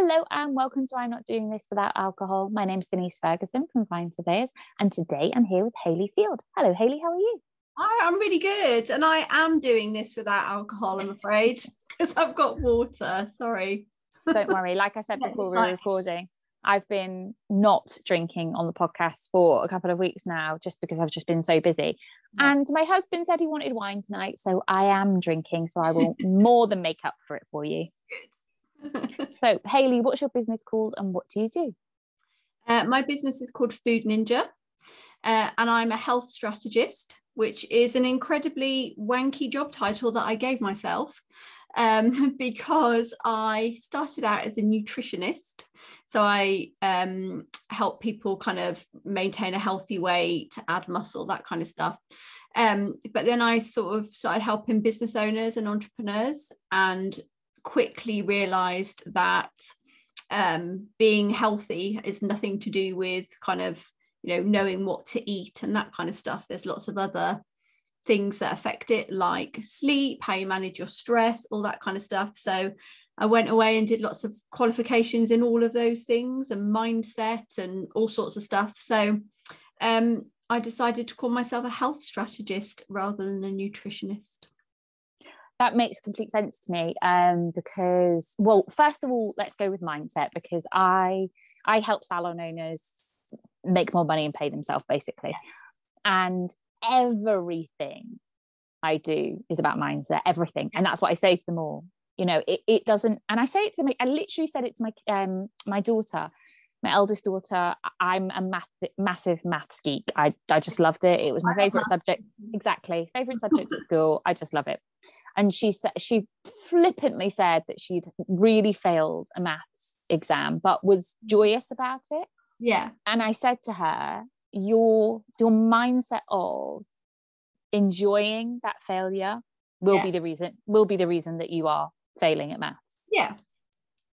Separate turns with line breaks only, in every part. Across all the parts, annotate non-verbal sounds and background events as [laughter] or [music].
Hello and welcome to I'm Not Doing This Without Alcohol. My name is Denise Ferguson from Fine Surveyors, and today I'm here with Hayley Field. Hello, Hayley, how are you?
Hi, I'm really good, and I am doing this without alcohol, I'm afraid, [laughs] because I've got water. Sorry.
Don't worry. Like I said [laughs] before we were recording, I've been not drinking on the podcast for a couple of weeks now, just because I've just been so busy. Yeah. And my husband said he wanted wine tonight, so I am drinking. So I will [laughs] more than make up for it for you. So, Hayley, what's your business called, and what do you do?
Uh, my business is called Food Ninja, uh, and I'm a health strategist, which is an incredibly wanky job title that I gave myself um, [laughs] because I started out as a nutritionist. So I um, help people kind of maintain a healthy weight, add muscle, that kind of stuff. Um, but then I sort of started helping business owners and entrepreneurs and quickly realized that um, being healthy is nothing to do with kind of you know knowing what to eat and that kind of stuff there's lots of other things that affect it, like sleep, how you manage your stress, all that kind of stuff. So I went away and did lots of qualifications in all of those things and mindset and all sorts of stuff. So um, I decided to call myself a health strategist rather than a nutritionist.
That makes complete sense to me um, because, well, first of all, let's go with mindset because I I help salon owners make more money and pay themselves basically. And everything I do is about mindset, everything. And that's what I say to them all. You know, it, it doesn't, and I say it to them, I literally said it to my um my daughter, my eldest daughter. I'm a math massive maths geek. I I just loved it. It was my favorite subject. Exactly. Favorite subject at school. I just love it. And she said she flippantly said that she'd really failed a maths exam, but was joyous about it.
Yeah.
And I said to her, your your mindset of enjoying that failure will yeah. be the reason will be the reason that you are failing at maths
yeah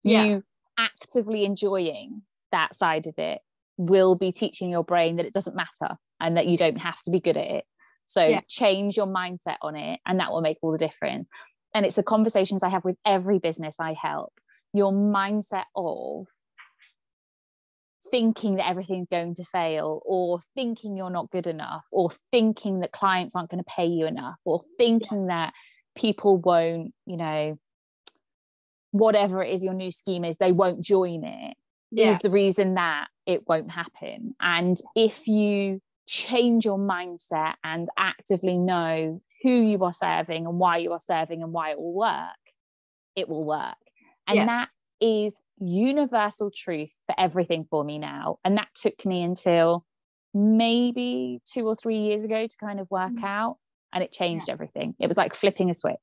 you yeah. actively enjoying that side of it will be teaching your brain that it doesn't matter and that you don't have to be good at it so yeah. change your mindset on it and that will make all the difference and it's the conversations i have with every business i help your mindset of thinking that everything's going to fail or thinking you're not good enough or thinking that clients aren't going to pay you enough or thinking yeah. that people won't you know whatever it is your new scheme is they won't join it yeah. is the reason that it won't happen and if you change your mindset and actively know who you are serving and why you are serving and why it will work it will work and yeah. that is universal truth for everything for me now. And that took me until maybe two or three years ago to kind of work mm-hmm. out. And it changed yeah. everything. It was like flipping a switch.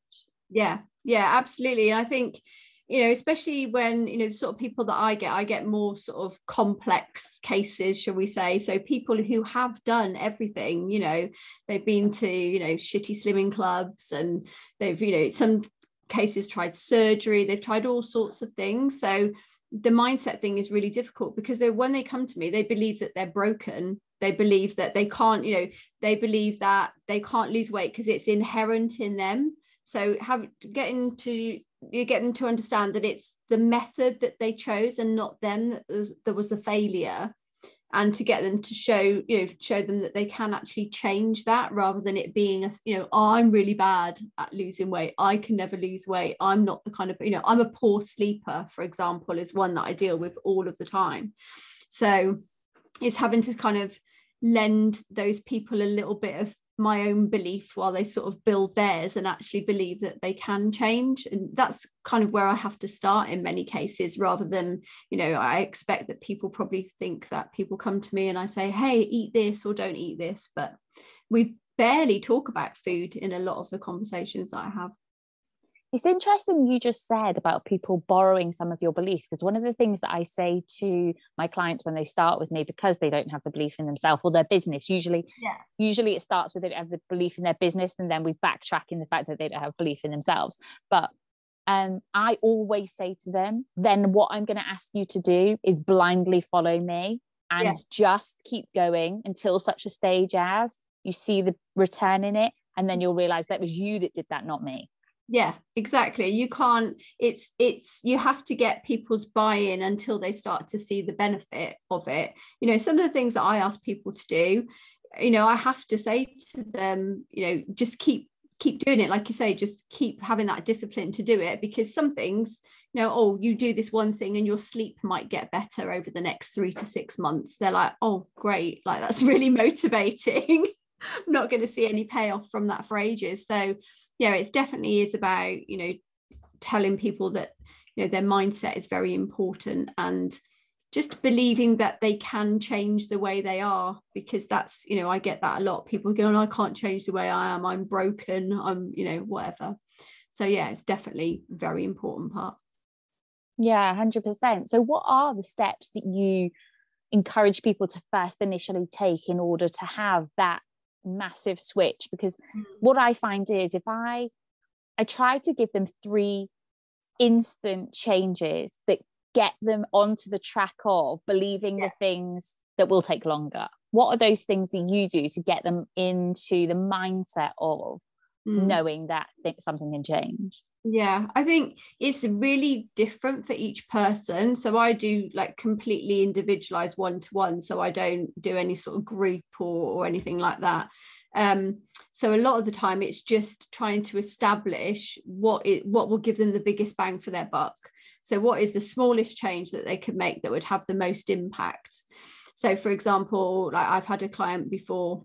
Yeah, yeah, absolutely. I think, you know, especially when, you know, the sort of people that I get, I get more sort of complex cases, shall we say. So people who have done everything, you know, they've been to, you know, shitty slimming clubs and they've, you know, some cases tried surgery, they've tried all sorts of things. So the mindset thing is really difficult because they when they come to me, they believe that they're broken. They believe that they can't, you know, they believe that they can't lose weight because it's inherent in them. So have getting to you get them to understand that it's the method that they chose and not them that there was a failure. And to get them to show you know show them that they can actually change that rather than it being a you know i'm really bad at losing weight. I can never lose weight. I'm not the kind of you know i'm a poor sleeper for example is one that i deal with all of the time. So it's having to kind of lend those people a little bit of my own belief while they sort of build theirs and actually believe that they can change. And that's kind of where i have to start in many cases rather than you know i expect that people probably think that people come to me and i say hey eat this or don't eat this. But we barely talk about food in a lot of the conversations that i have
it's interesting you just said about people borrowing some of your belief because one of the things that I say to my clients when they start with me because they don't have the belief in themselves or their business usually
yeah.
usually it starts with they have the belief in their business and then we backtrack in the fact that they don't have belief in themselves but um, I always say to them then what I'm going to ask you to do is blindly follow me and yeah. just keep going until such a stage as you see the return in it and then you'll realize that was you that did that not me
yeah exactly. You can't it's it's you have to get people's buy-in until they start to see the benefit of it. You know some of the things that i ask people to do you know i have to say to them you know just keep keep doing it. Like you say just keep having that discipline to do it because some things you know oh you do this one thing and your sleep might get better over the next 3 to 6 months. They're like oh great. Like that's [laughs] really motivating not going to see any payoff from that for ages. So yeah, it's definitely is about, you know, telling people that, you know, their mindset is very important and just believing that they can change the way they are because that's, you know, I get that a lot. People go, oh, I can't change the way I am. I'm broken. I'm, you know, whatever. So yeah, it's definitely a very important part.
Yeah, 100%. So what are the steps that you encourage people to first initially take in order to have that massive switch because mm. what I find is if I I try to give them three instant changes that get them onto the track of believing yeah. the things that will take longer. What are those things that you do to get them into the mindset of mm. knowing that something can change?
Yeah, I think it's really different for each person. So I do like completely individualized one to one. So I don't do any sort of group or, or anything like that. Um, so a lot of the time it's just trying to establish what it what will give them the biggest bang for their buck. So what is the smallest change that they could make that would have the most impact? So for example, like I've had a client before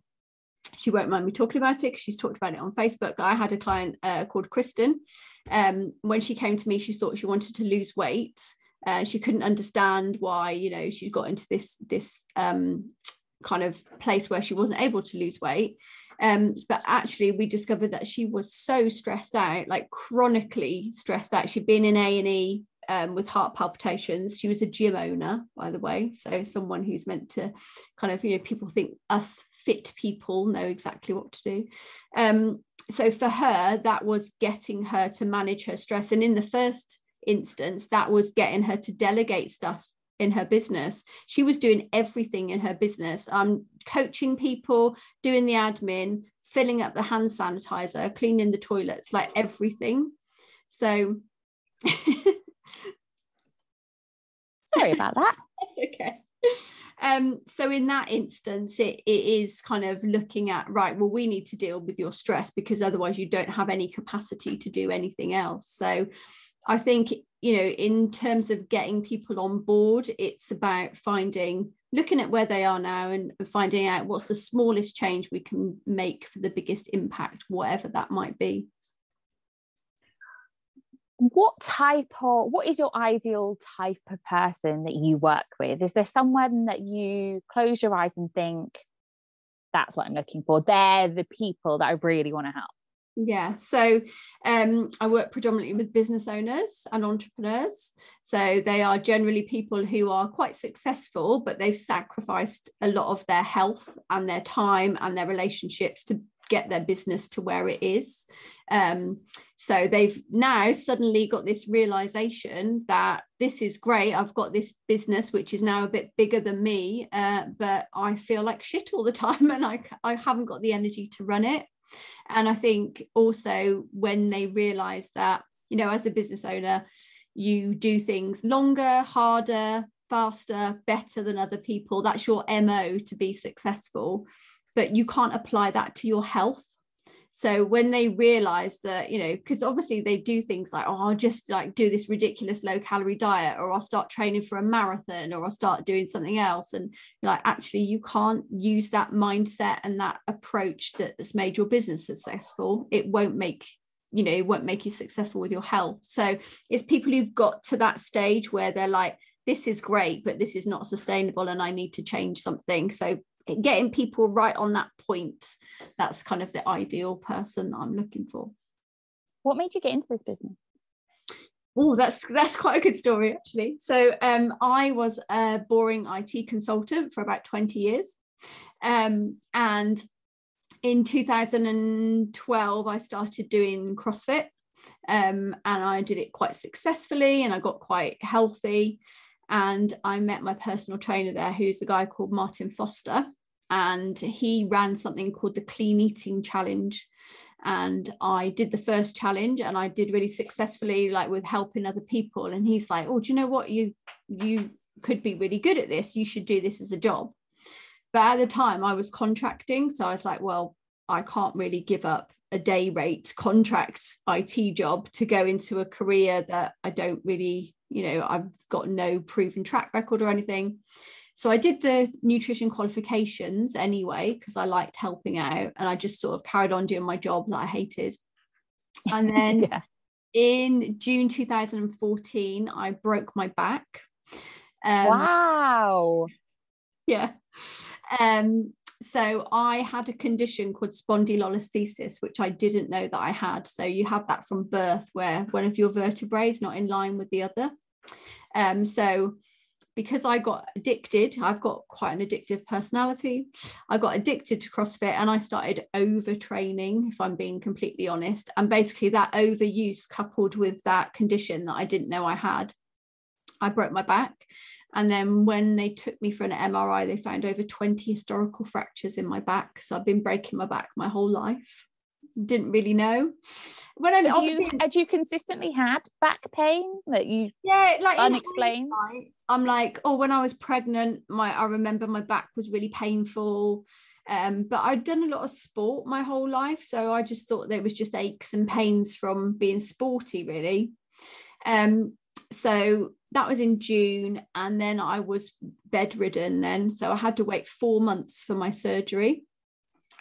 she won't mind me talking about it because she's talked about it on Facebook. I had a client uh, called Kristen. Um, when she came to me, she thought she wanted to lose weight. Uh, she couldn't understand why, you know, she got into this this um, kind of place where she wasn't able to lose weight. Um, but actually, we discovered that she was so stressed out, like chronically stressed out. She'd been in A and E um, with heart palpitations. She was a gym owner, by the way, so someone who's meant to kind of, you know, people think us fit people know exactly what to do. Um, so for her, that was getting her to manage her stress. And in the first instance, that was getting her to delegate stuff in her business. She was doing everything in her business, um, coaching people, doing the admin, filling up the hand sanitizer, cleaning the toilets, like everything. So [laughs]
sorry about that. [laughs]
That's okay. Um, so in that instance, it, it is kind of looking at right. Well, we need to deal with your stress because otherwise you don't have any capacity to do anything else. So I think you know, in terms of getting people on board, it's about finding looking at where they are now and finding out what's the smallest change we can make for the biggest impact, whatever that might be
what type of what is your ideal type of person that you work with? Is there someone that you close your eyes and think that's what i'm looking for. They're the people that i really want to help
yeah so um, i work predominantly with business owners and entrepreneurs. So they are generally people who are quite successful but they've sacrificed a lot of their health and their time and their relationships to get their business to where it is. Um, so they've now suddenly got this realization that this is great. I've got this business which is now a bit bigger than me, uh, but I feel like shit all the [laughs] time and I, I haven't got the energy to run it. And I think also when they realize that, you know, as a business owner, you do things longer, harder, faster, better than other people. That's your MO to be successful but you can't apply that to your health so when they realize that you know because obviously they do things like oh i'll just like do this ridiculous low calorie diet or i'll start training for a marathon or i'll start doing something else. And like actually you can't use that mindset and that approach that's made your business successful. It won't make you know it won't make you successful with your health. So it's people who've got to that stage where they're like this is great but this is not sustainable and i need to change something. So getting people right on that point that's kind of the ideal person that i'm looking for.
What made you get into this business?
Oh that's that's quite a good story actually. So um, i was a boring it consultant for about 20 years. Um, and in 2012 i started doing crossfit um, and i did it quite successfully and i got quite healthy and I met my personal trainer there, who's a guy called Martin Foster. And he ran something called the Clean Eating Challenge. and I did the first challenge and I did really successfully like with helping other people and he's like oh do you know what you you could be really good at this you should do this as a job but at the time I was contracting so I was like well I can't really give up a day rate contract IT job to go into a career that I don't really you know I've got no proven track record or anything so I did the nutrition qualifications anyway because I liked helping out and I just sort of carried on doing my job that I hated. And [laughs] then yeah. in June 2014, I broke my back.
Um, wow.
Yeah. Um, so I had a condition called spondylolisthesis, which I didn't know that I had. So you have that from birth where one of your vertebrae is not in line with the other. Um, so because I got addicted, I've got quite an addictive personality. I got addicted to CrossFit and I started overtraining, if I'm being completely honest. And basically, that overuse coupled with that condition that I didn't know I had, I broke my back. And then when they took me for an MRI, they found over 20 historical fractures in my back. So I've been breaking my back my whole life didn't really know.
When I had you, had you consistently had back pain that you yeah like unexplained?
I'm like, oh, when I was pregnant, my I remember my back was really painful. Um, but I'd done a lot of sport my whole life, so I just thought there was just aches and pains from being sporty, really. Um, so that was in June, and then I was bedridden then, so I had to wait four months for my surgery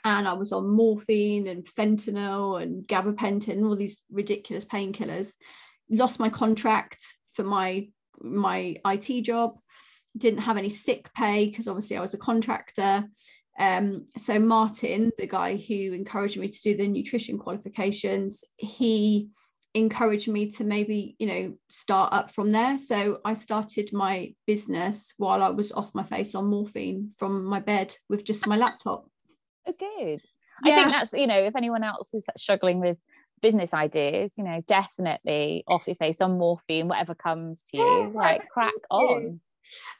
and I was on morphine and fentanyl and gabapentin, all these ridiculous painkillers. Lost my contract for my my IT job. Didn't have any sick pay because obviously I was a contractor. Um, so Martin, the guy who encouraged me to do the nutrition qualifications, he encouraged me to maybe you know start up from there so i started my business while i was off my face on morphine from my bed with just my laptop
Oh, good. Yeah. I think that's, you know, if anyone else is struggling with business ideas, you know, definitely off your face on morphine, whatever comes to you, yeah, like crack on.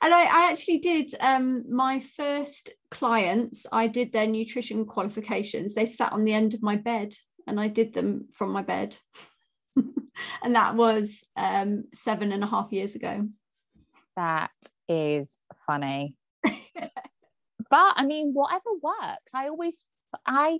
And I, I actually did um, my first clients, I did their nutrition qualifications. They sat on the end of my bed and I did them from my bed. [laughs] and that was um, seven and a half years ago.
That is funny. [laughs] but I mean, whatever works. I always, I,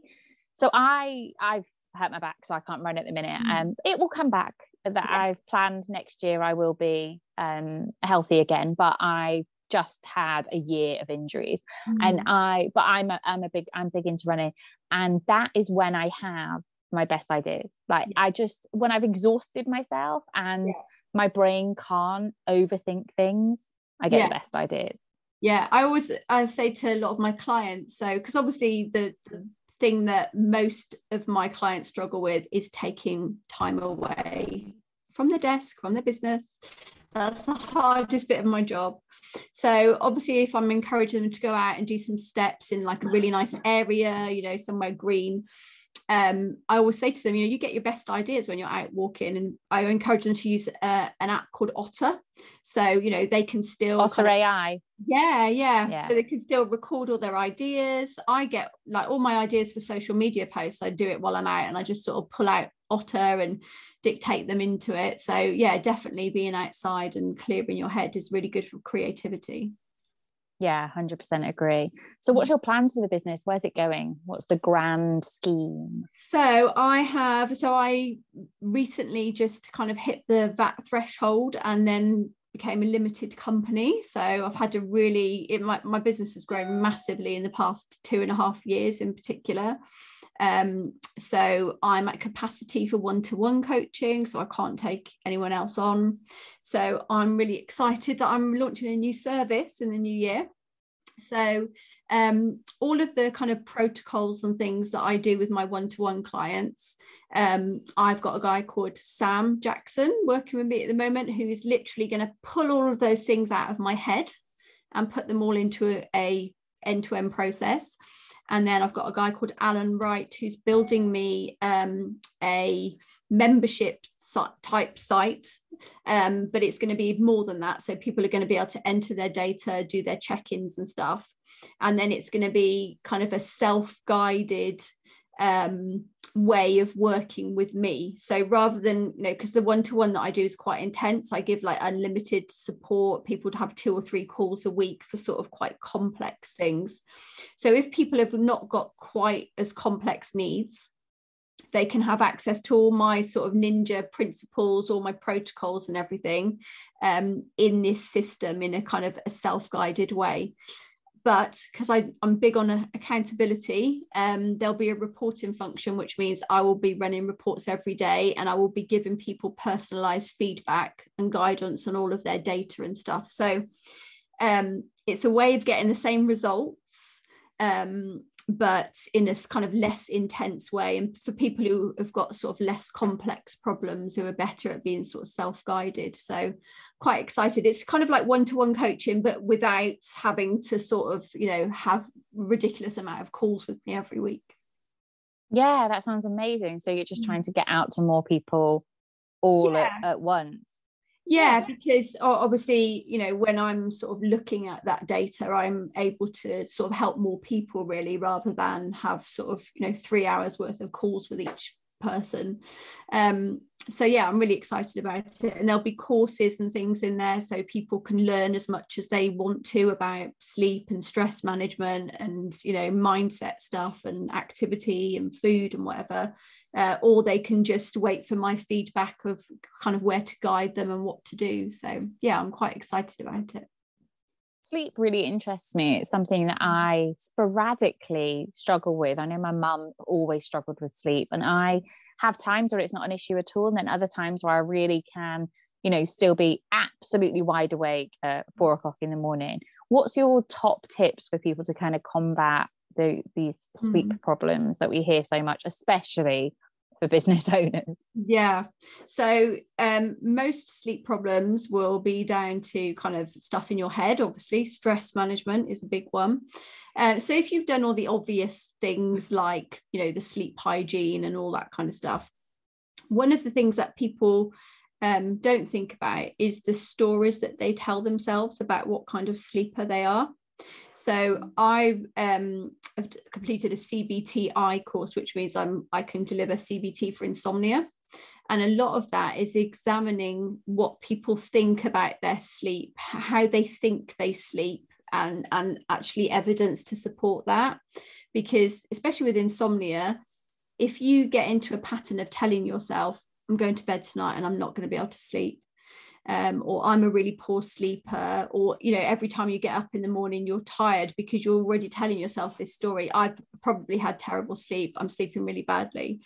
so I, I've hurt my back, so I can't run at the minute. Mm. Um, it will come back. That yeah. I've planned next year. I will be um healthy again, but I just had a year of injuries, mm. and I, but I'm a, I'm a big, I'm big into running, and that is when I have my best ideas. Like yeah. I just when I've exhausted myself and yeah. my brain can't overthink things, I get the best ideas
yeah i always i say to a lot of my clients so because obviously the, the thing that most of my clients struggle with is taking time away from the desk from the business. That's the hardest bit of my job. So obviously if i'm encouraging them to go out and do some steps in like a really nice area you know somewhere green um, I always say to them, you know, you get your best ideas when you're out walking, and I encourage them to use uh, an app called Otter. So you know they can still
Otter kind of, AI.
Yeah, yeah, yeah. So they can still record all their ideas. I get like all my ideas for social media posts. I do it while I'm out, and I just sort of pull out Otter and dictate them into it. So yeah, definitely being outside and clearing your head is really good for creativity.
Yeah, 100% agree. So, what's mm. your plans for the business? Where's it going? What's the grand scheme?
So, I have, so I recently just kind of hit the VAT threshold and then became a limited company. So, I've had to really, it, my, my business has grown massively in the past two and a half years in particular. Um, so, I'm at capacity for one to one coaching, so I can't take anyone else on. So I'm really excited that I'm launching a new service in the new year. So um, all of the kind of protocols and things that I do with my one-to-one clients, um, I've got a guy called Sam Jackson working with me at the moment who is literally going to pull all of those things out of my head and put them all into a, end-to-end process. And then I've got a guy called Alan Wright who's building me um, a membership type site. Um, but it's going to be more than that. So people are going to be able to enter their data do their check-ins and stuff. And then it's going to be kind of a self-guided um, way of working with me. So rather than, you know, because the one to one that I do is quite intense, I give like unlimited support. People to have two or three calls a week for sort of quite complex things. So if people have not got quite as complex needs, they can have access to all my sort of ninja principles all my protocols and everything um, in this system in a kind of a self-guided way but because I'm big on accountability, um, there'll be a reporting function, which means I will be running reports every day and I will be giving people personalized feedback and guidance on all of their data and stuff. So um, it's a way of getting the same results um, but in a kind of less intense way. And for people who have got sort of less complex problems, who are better at being sort of self guided. So, quite excited. It's kind of like one to one coaching, but without having to sort of, you know, have ridiculous amount of calls with me every week.
Yeah, that sounds amazing. So, you're just mm. trying to get out to more people all yeah. at, at once
yeah because obviously you know when i'm sort of looking at that data i'm able to sort of help more people really rather than have sort of you know three hours worth of calls with each person. Um so yeah i'm really excited about it. And there'll be courses and things in there so people can learn as much as they want to about sleep and stress management and you know mindset stuff and activity and food and whatever uh, or they can just wait for my feedback of kind of where to guide them and what to do. So, yeah, I'm quite excited about it.
Sleep really interests me. It's something that I sporadically struggle with. I know my mum always struggled with sleep, and I have times where it's not an issue at all, and then other times where I really can, you know, still be absolutely wide awake at four o'clock in the morning. What's your top tips for people to kind of combat the, these sleep mm. problems that we hear so much, especially for business [laughs] owners?
Yeah. So um, most sleep problems will be down to kind of stuff in your head. Obviously, stress management is a big one. Uh, so if you've done all the obvious things like you know the sleep hygiene and all that kind of stuff, one of the things that people um, don't think about is the stories that they tell themselves about what kind of sleeper they are. So I um, have completed a CBTI course, which means I'm I can deliver CBT for insomnia. And a lot of that is examining what people think about their sleep, how they think they sleep, and, and actually evidence to support that. Because, especially with insomnia, if you get into a pattern of telling yourself, I'm going to bed tonight and I'm not going to be able to sleep, um, or I'm a really poor sleeper, or you know, every time you get up in the morning, you're tired because you're already telling yourself this story. I've probably had terrible sleep, I'm sleeping really badly.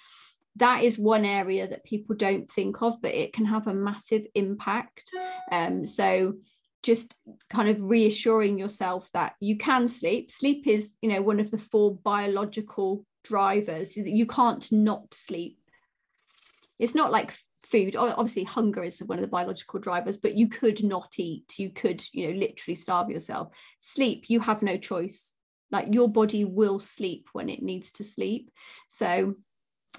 That is one area that people don't think of, but it can have a massive impact. Um, so just kind of reassuring yourself that you can sleep. Sleep is, you know, one of the four biological drivers. You can't not sleep. It's not like food. Obviously hunger is one of the biological drivers but you could not eat. You could you know literally starve yourself. Sleep you have no choice. Like your body will sleep when it needs to sleep. So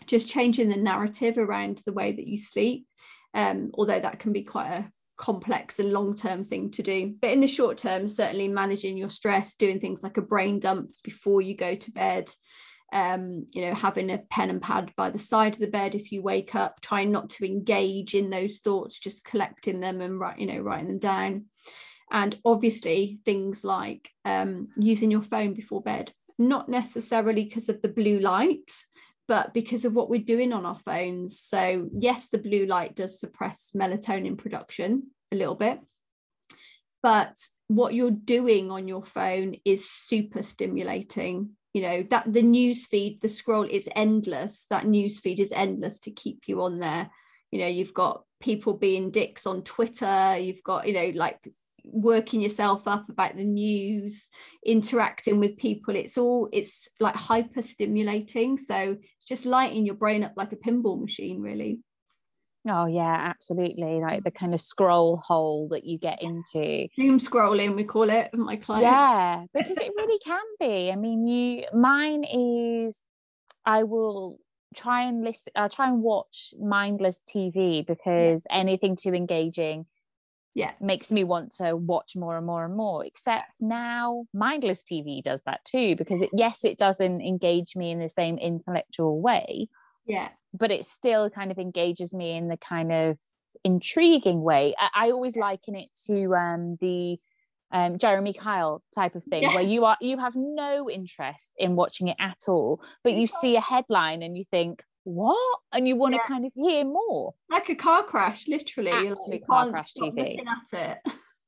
just changing the narrative around the way that you sleep um, although that can be quite a complex and long term thing to do. But in the short term certainly managing your stress doing things like a brain dump before you go to bed um, you know, having a pen and pad by the side of the bed if you wake up, trying not to engage in those thoughts, just collecting them and write, you know, writing them down. And obviously things like um, using your phone before bed, not necessarily because of the blue light, but because of what we're doing on our phones. So yes, the blue light does suppress melatonin production a little bit, but what you're doing on your phone is super stimulating you know that the news feed the scroll is endless. That news feed is endless to keep you on there. You know you've got people being dicks on twitter. You've got you know like working yourself up about the news interacting with people. It's all it's like hyper stimulating. So it's just lighting your brain up like a pinball machine really
Oh yeah, absolutely. Like the kind of scroll hole that you get into.
Doom scrolling, we call it, my client.
Yeah, because it really [laughs] can be. I mean, you mine is I will try and listen I try and watch mindless TV because yeah. anything too engaging
yeah
makes me want to watch more and more and more except now mindless tv does that too because it, yes it doesn't engage me in the same intellectual way
yeah
but it still kind of engages me in the kind of intriguing way i, I always liken it to um, the um, Jeremy Kyle type of thing, yes. where you are you have no interest in watching it at all, but you see a headline and you think, what? And you want yeah. to kind of hear more.
Like a car crash, literally.
Absolute like, car crash TV.
at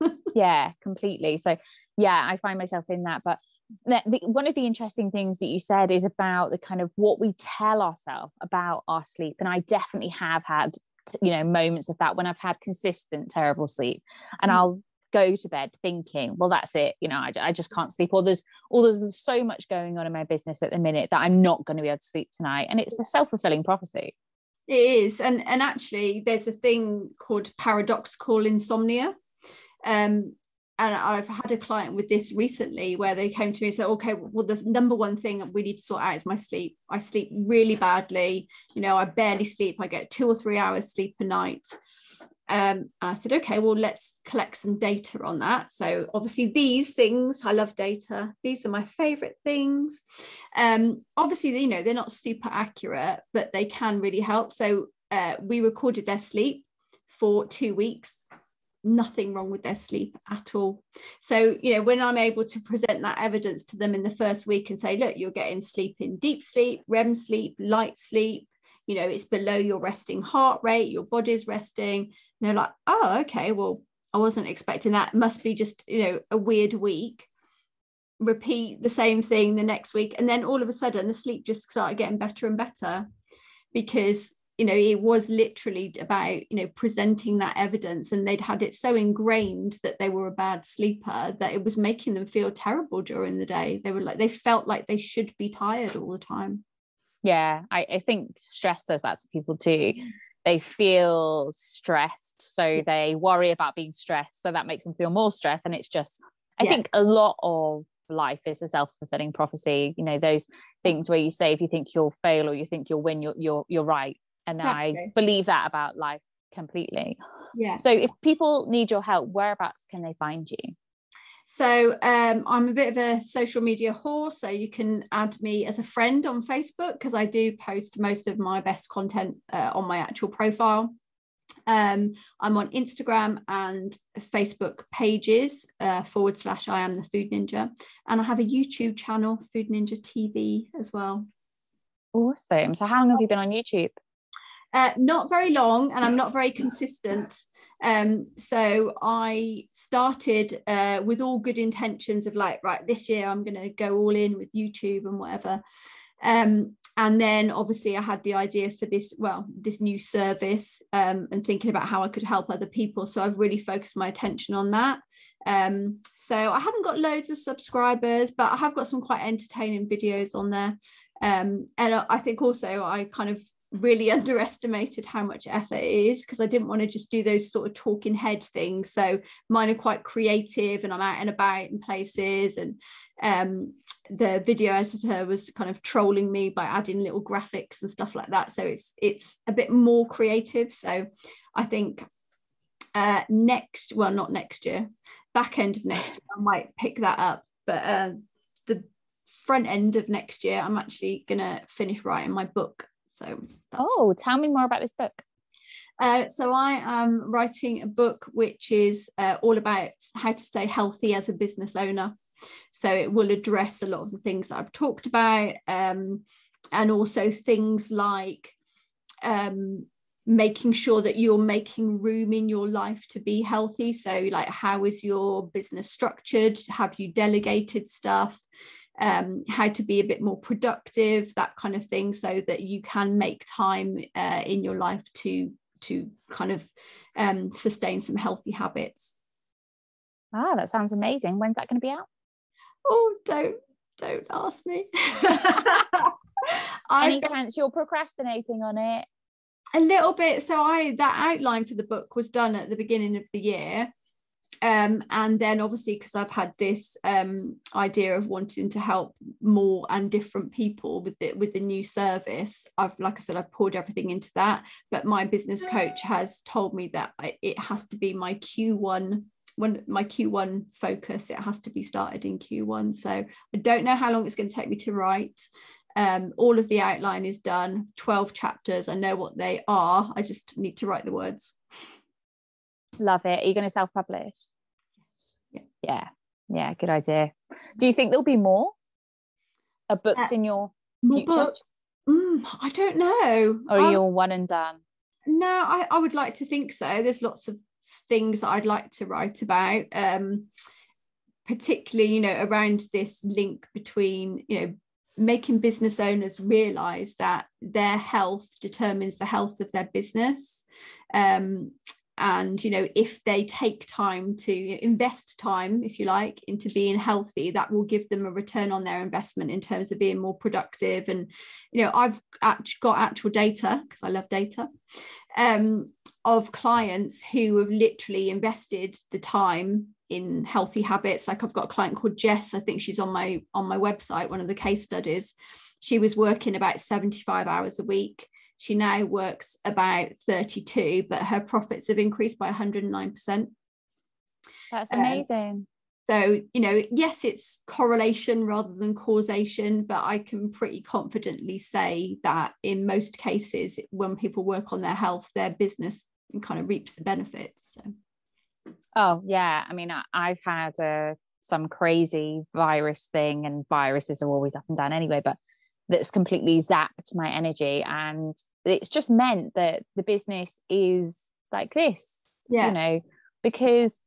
it. [laughs] yeah, completely. So yeah, I find myself in that. But the, the, one of the interesting things that you said is about the kind of what we tell ourselves about our sleep. And I definitely have had you know moments of that when I've had consistent terrible sleep and mm. I'll go to bed thinking well that's it you know I, I just can't sleep or there's or there's so much going on in my business at the minute that I'm not going to be able to sleep tonight and it's a self-fulfilling prophecy
it is and and actually there's a thing called paradoxical insomnia um and I've had a client with this recently where they came to me and said, okay, well, the number one thing we need to sort out is my sleep. I sleep really badly. You know, I barely sleep. I get two or three hours sleep a night. Um, and I said, okay, well, let's collect some data on that. So obviously these things, I love data. These are my favorite things. Um, obviously, you know, they're not super accurate, but they can really help. So uh, we recorded their sleep for two weeks. Nothing wrong with their sleep at all. So, you know, when I'm able to present that evidence to them in the first week and say, look, you're getting sleep in deep sleep, REM sleep, light sleep, you know, it's below your resting heart rate, your body's resting, they're like, oh, okay, well, I wasn't expecting that. It must be just, you know, a weird week. Repeat the same thing the next week. And then all of a sudden the sleep just started getting better and better because, you know, it was literally about, you know, presenting that evidence and they'd had it so ingrained that they were a bad sleeper that it was making them feel terrible during the day. They were like, they felt like they should be tired all the time.
Yeah, I, I think stress does that to people too they feel stressed so they worry about being stressed so that makes them feel more stressed and it's just i yeah. think a lot of life is a self-fulfilling prophecy you know those things where you say if you think you'll fail or you think you'll win you're you're, you're right and exactly. i believe that about life completely
yeah
so if people need your help whereabouts can they find you
so um, I'm a bit of a social media whore, so you can add me as a friend on Facebook because I do post most of my best content uh, on my actual profile. Um, I'm on Instagram and Facebook pages uh, forward slash I am the Food Ninja, and I have a YouTube channel, Food Ninja TV, as well.
Awesome. So, how long have you been on YouTube?
Uh, not very long, and I'm not very consistent. Um, so I started uh, with all good intentions of like, right, this year I'm going to go all in with YouTube and whatever. Um, and then obviously I had the idea for this, well, this new service um, and thinking about how I could help other people. So I've really focused my attention on that. Um, so I haven't got loads of subscribers, but I have got some quite entertaining videos on there. Um, and I think also I kind of really [laughs] underestimated how much effort it is because I didn't want to just do those sort of talking head things. So mine are quite creative and I'm out and about in places and um, the video editor was kind of trolling me by adding little graphics and stuff like that. So it's it's a bit more creative. So I think uh, next, well, not next year, back end of next year, I might pick that up. But uh, the front end of next year, I'm actually gonna finish writing my book so,
oh, tell me more about this book.
Uh, so I am writing a book which is uh, all about how to stay healthy as a business owner. So it will address a lot of the things I've talked about, um, and also things like um, making sure that you're making room in your life to be healthy. So, like, how is your business structured? Have you delegated stuff? Um, how to be a bit more productive, that kind of thing, so that you can make time uh, in your life to to kind of um, sustain some healthy habits.
Ah, that sounds amazing. When's that going to be out?
Oh, don't don't ask me. [laughs] [laughs]
Any chance you're procrastinating on it?
A little bit. So I that outline for the book was done at the beginning of the year. Um, and then obviously because I've had this um, idea of wanting to help more and different people with it with the new service, I've like I said, I've poured everything into that. But my business coach has told me that I, it has to be my Q1 when my Q1 focus. It has to be started in Q1. So I don't know how long it's going to take me to write. Um, all of the outline is done, 12 chapters. I know what they are. I just need to write the words.
Love it. Are you going to self publish?
Yes. Yeah.
Yeah. Yeah. Good idea. Do you think there'll be more uh, books uh, in your more future? Books?
Mm, I don't know.
Or are you all one and done?
No, I, I would like to think so. There's lots of things that I'd like to write about. Um, particularly, you know, around this link between, you know, making business owners realize that their health determines the health of their business um, and you know if they take time to invest time if you like into being healthy that will give them a return on their investment in terms of being more productive. And you know i've got actual data because i love data um, of clients who have literally invested the time in healthy habits. Like i've got a client called jess i think she's on my on my website one of the case studies. She was working about 75 hours a week she now works about 32, but her profits have increased by 109%.
That's um, amazing. Um,
so, you know, yes, it's correlation rather than causation, but I can pretty confidently say that in most cases, when people work on their health, their business kind of reaps the benefits. So.
Oh, yeah. I mean, I, have had uh, some crazy virus thing, and viruses are always up and down anyway, but that's completely zapped my energy and it's just meant that the business is like this yeah. you know because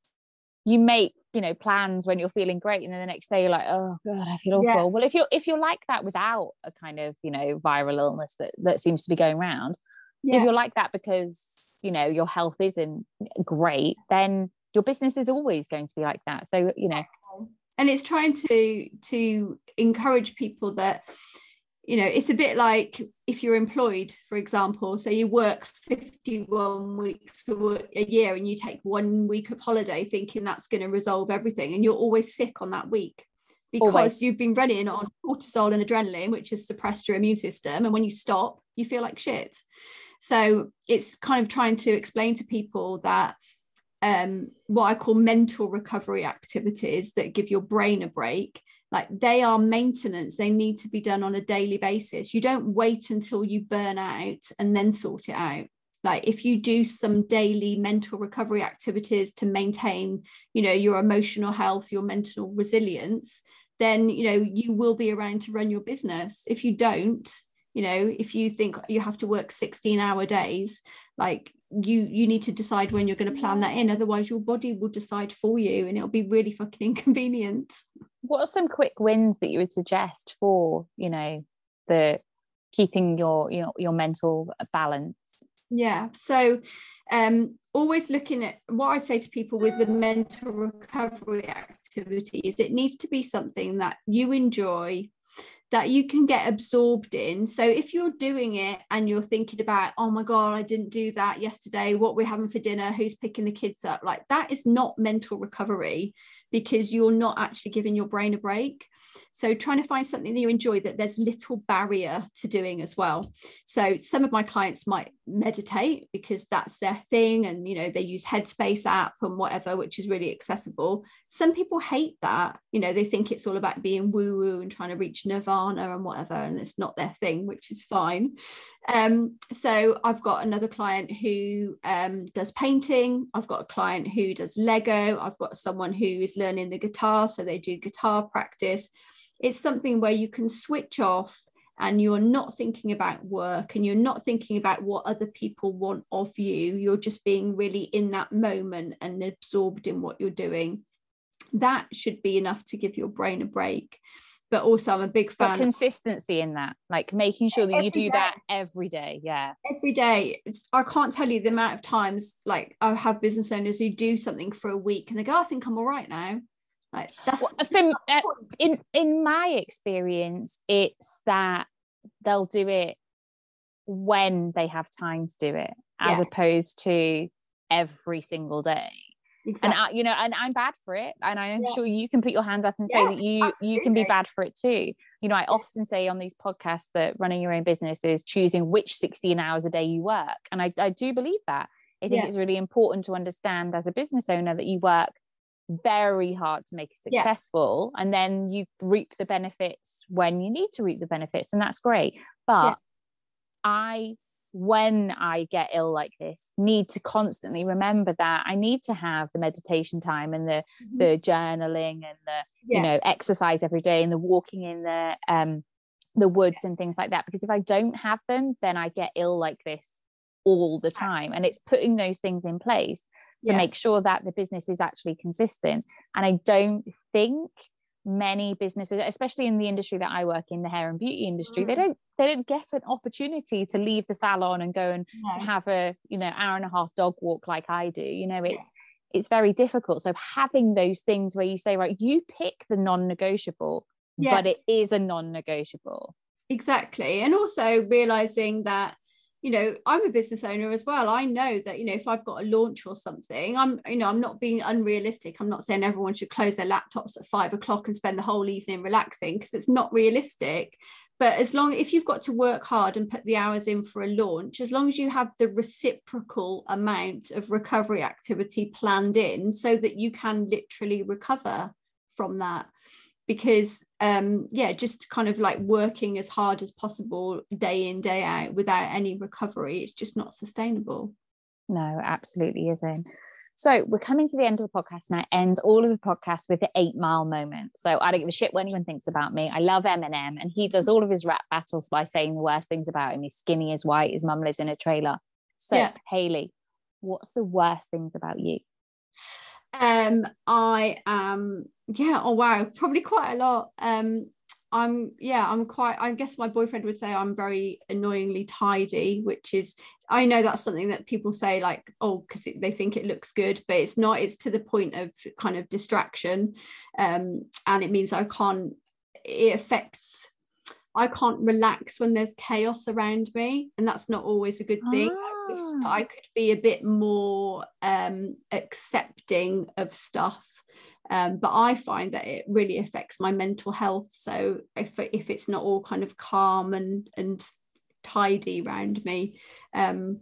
you make you know plans when you're feeling great and then the next day you're like oh god i feel awful yeah. well if you're if you're like that without a kind of you know viral illness that that seems to be going around yeah. if you're like that because you know your health isn't great then your business is always going to be like that so you know
and it's trying to to encourage people that you know it's a bit like if you're employed for example so you work 51 weeks a year and you take one week of holiday thinking that's going to resolve everything and you're always sick on that week because always. you've been running on cortisol and adrenaline which has suppressed your immune system and when you stop you feel like shit so it's kind of trying to explain to people that um, what I call mental recovery activities that give your brain a break like they are maintenance. They need to be done on a daily basis. You don't wait until you burn out and then sort it out. Like if you do some daily mental recovery activities to maintain you know your emotional health your mental resilience then you know you will be around to run your business. If you don't you know if you think you have to work 16 hour days like you you need to decide when you're going to plan that in. Otherwise your body will decide for you and it'll be really fucking [laughs] inconvenient
what are some quick wins that you would suggest for you know the keeping your you know your mental balance?
Yeah so um always looking at what i say to people with the mental recovery activities it needs to be something that you enjoy that you can get absorbed in. So if you're doing it and you're thinking about, oh my God, I didn't do that yesterday, what we're having for dinner, who's picking the kids up, like that is not mental recovery because you're not actually giving your brain a break. So trying to find something that you enjoy that there's little barrier to doing as well. So some of my clients might meditate because that's their thing and you know they use Headspace app and whatever which is really accessible. Some people hate that. You know, they think it's all about being woo woo and trying to reach nirvana and whatever and it's not their thing, which is fine. Um, so I've got another client who um, does painting. I've got a client who does Lego. I've got someone who is learning the guitar, so they do guitar practice. It's something where you can switch off and you're not thinking about work and you're not thinking about what other people want of you. You're just being really in that moment and absorbed in what you're doing. That should be enough to give your brain a break but also I'm a big fan.
But consistency in that, like making sure that every you do day. that every day. Yeah.
Every day. It's, I can't tell you the amount of times like I have business owners who do something for a week and they go, I think I'm all right now. Like that's, well,
from, uh, in in my experience, it's that they'll do it when they have time to do it, as yeah. opposed to every single day. exactly. and I, you know and i'm bad for it and i'm yeah. sure you can put your hand up and say that you absolutely. you can be bad for it too you know i often say on these podcasts that running your own business is choosing which 16 hours a day you work and i, I do believe that i think it's really important to understand as a business owner that you work very hard to make it successful and then you reap the benefits when you need to reap the benefits and that's great but i when I get ill like this, need to constantly remember that I need to have the meditation time and the mm-hmm. the journaling and the yeah. you know exercise every day and the walking in the um the woods yeah. and things like that. Because if I don't have them, then I get ill like this all the time. And it's putting those things in place to yes. make sure that the business is actually consistent. And I don't think many businesses especially in the industry that I work in the hair and beauty industry mm. they don't they don't get an opportunity to leave the salon and go and no. have a you know hour and a half dog walk like I do you know it's yeah. it's very difficult so having those things where you say right you pick the non-negotiable yeah. but it is a non-negotiable
exactly and also realizing that you know i'm a business owner as well. I know that you know if i've got a launch or something i'm you know i'm not being unrealistic. I'm not saying everyone should close their laptops at five o'clock and spend the whole evening relaxing because it's not realistic. But as long if you've got to work hard and put the hours in for a launch as long as you have the reciprocal amount of recovery activity planned in so that you can literally recover from that. Because um yeah just kind of like working as hard as possible day in day out without any recovery it's just not sustainable
no absolutely isn't so we're coming to the end of the podcast and I end all of the podcasts with the eight mile moment. So I don't give a shit what anyone thinks about me. I love Eminem and he does all of his rap battles by saying the worst things about him. He's skinny, he's white, his mum lives in a trailer. So yeah. Hayley, what's the worst things about you?
Um, I am, yeah, oh wow, probably quite a lot. Um, I'm yeah, I'm quite I guess my boyfriend would say I'm very annoyingly tidy, which is I know that's something that people say like, oh, because they think it looks good, but it's not, it's to the point of kind of distraction. Um, and it means I can't, it affects I can't relax when there's chaos around me, and that's not always a good thing. Ah. I could be a bit more um, accepting of stuff. Um, but I find that it really affects my mental health. So if if it's not all kind of calm and and tidy around me, um,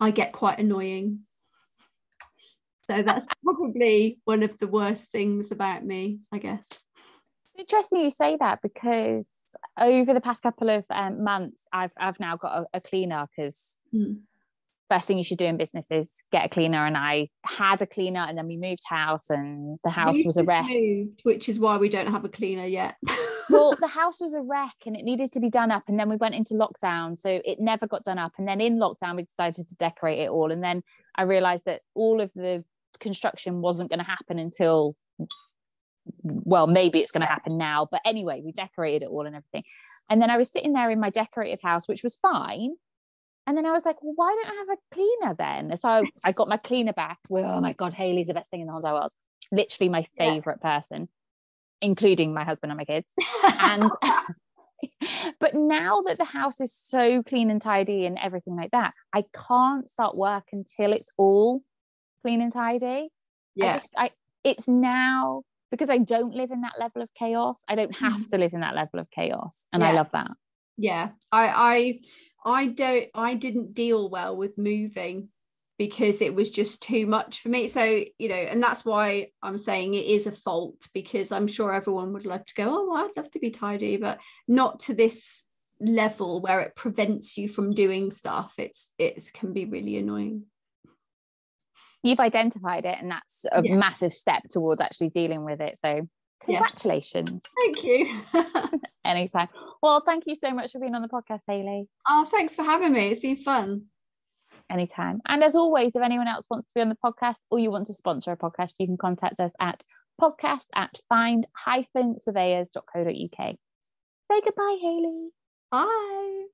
I get quite annoying. So that's probably one of the worst things about me, I guess.
Interesting you say that because over the past couple of um, months, I've I've now got a, a cleaner because mm first thing you should do in business is get a cleaner. And I had a cleaner and then we moved house and the house was a wreck. moved,
which is why we don't have a cleaner yet.
Well [laughs] the house was a wreck and it needed to be done up and then we went into lockdown so it never got done up. And then in lockdown we decided to decorate it all. And then I realized that all of the construction wasn't going to happen until well maybe it's going to happen now but anyway we decorated it all and everything. And then I was sitting there in my decorated house which was fine and then I was like, well, why don't I have a cleaner then? So I, I got my cleaner back. Well, oh my God, Haley's the best thing in the whole entire world. Literally my favorite yeah. person, including my husband and my kids. and [laughs] [laughs] but now that the house is so clean and tidy and everything like that, I can't start work until it's all clean and tidy. Yeah. I just I it's now because I don't live in that level of chaos. I don't have mm. to live in that level of chaos. And yeah. I love that.
Yeah. I I I don't I didn't deal well with moving because it was just too much for me. So, you know, and that's why I'm saying it is a fault because I'm sure everyone would love to go, oh, well, I'd love to be tidy, but not to this level where it prevents you from doing stuff. It's it can be really annoying.
You've identified it, and that's a yeah. massive step towards actually dealing with it. So Congratulations.
Yeah. Thank you. [laughs]
Anytime. Well, thank you so much for being on the podcast, Hayley.
Oh, thanks for having me. It's been fun.
Anytime. And as always, if anyone else wants to be on the podcast or you want to sponsor a podcast, you can contact us at podcast at find-surveyors.co.uk. Say goodbye, Hayley.
Bye.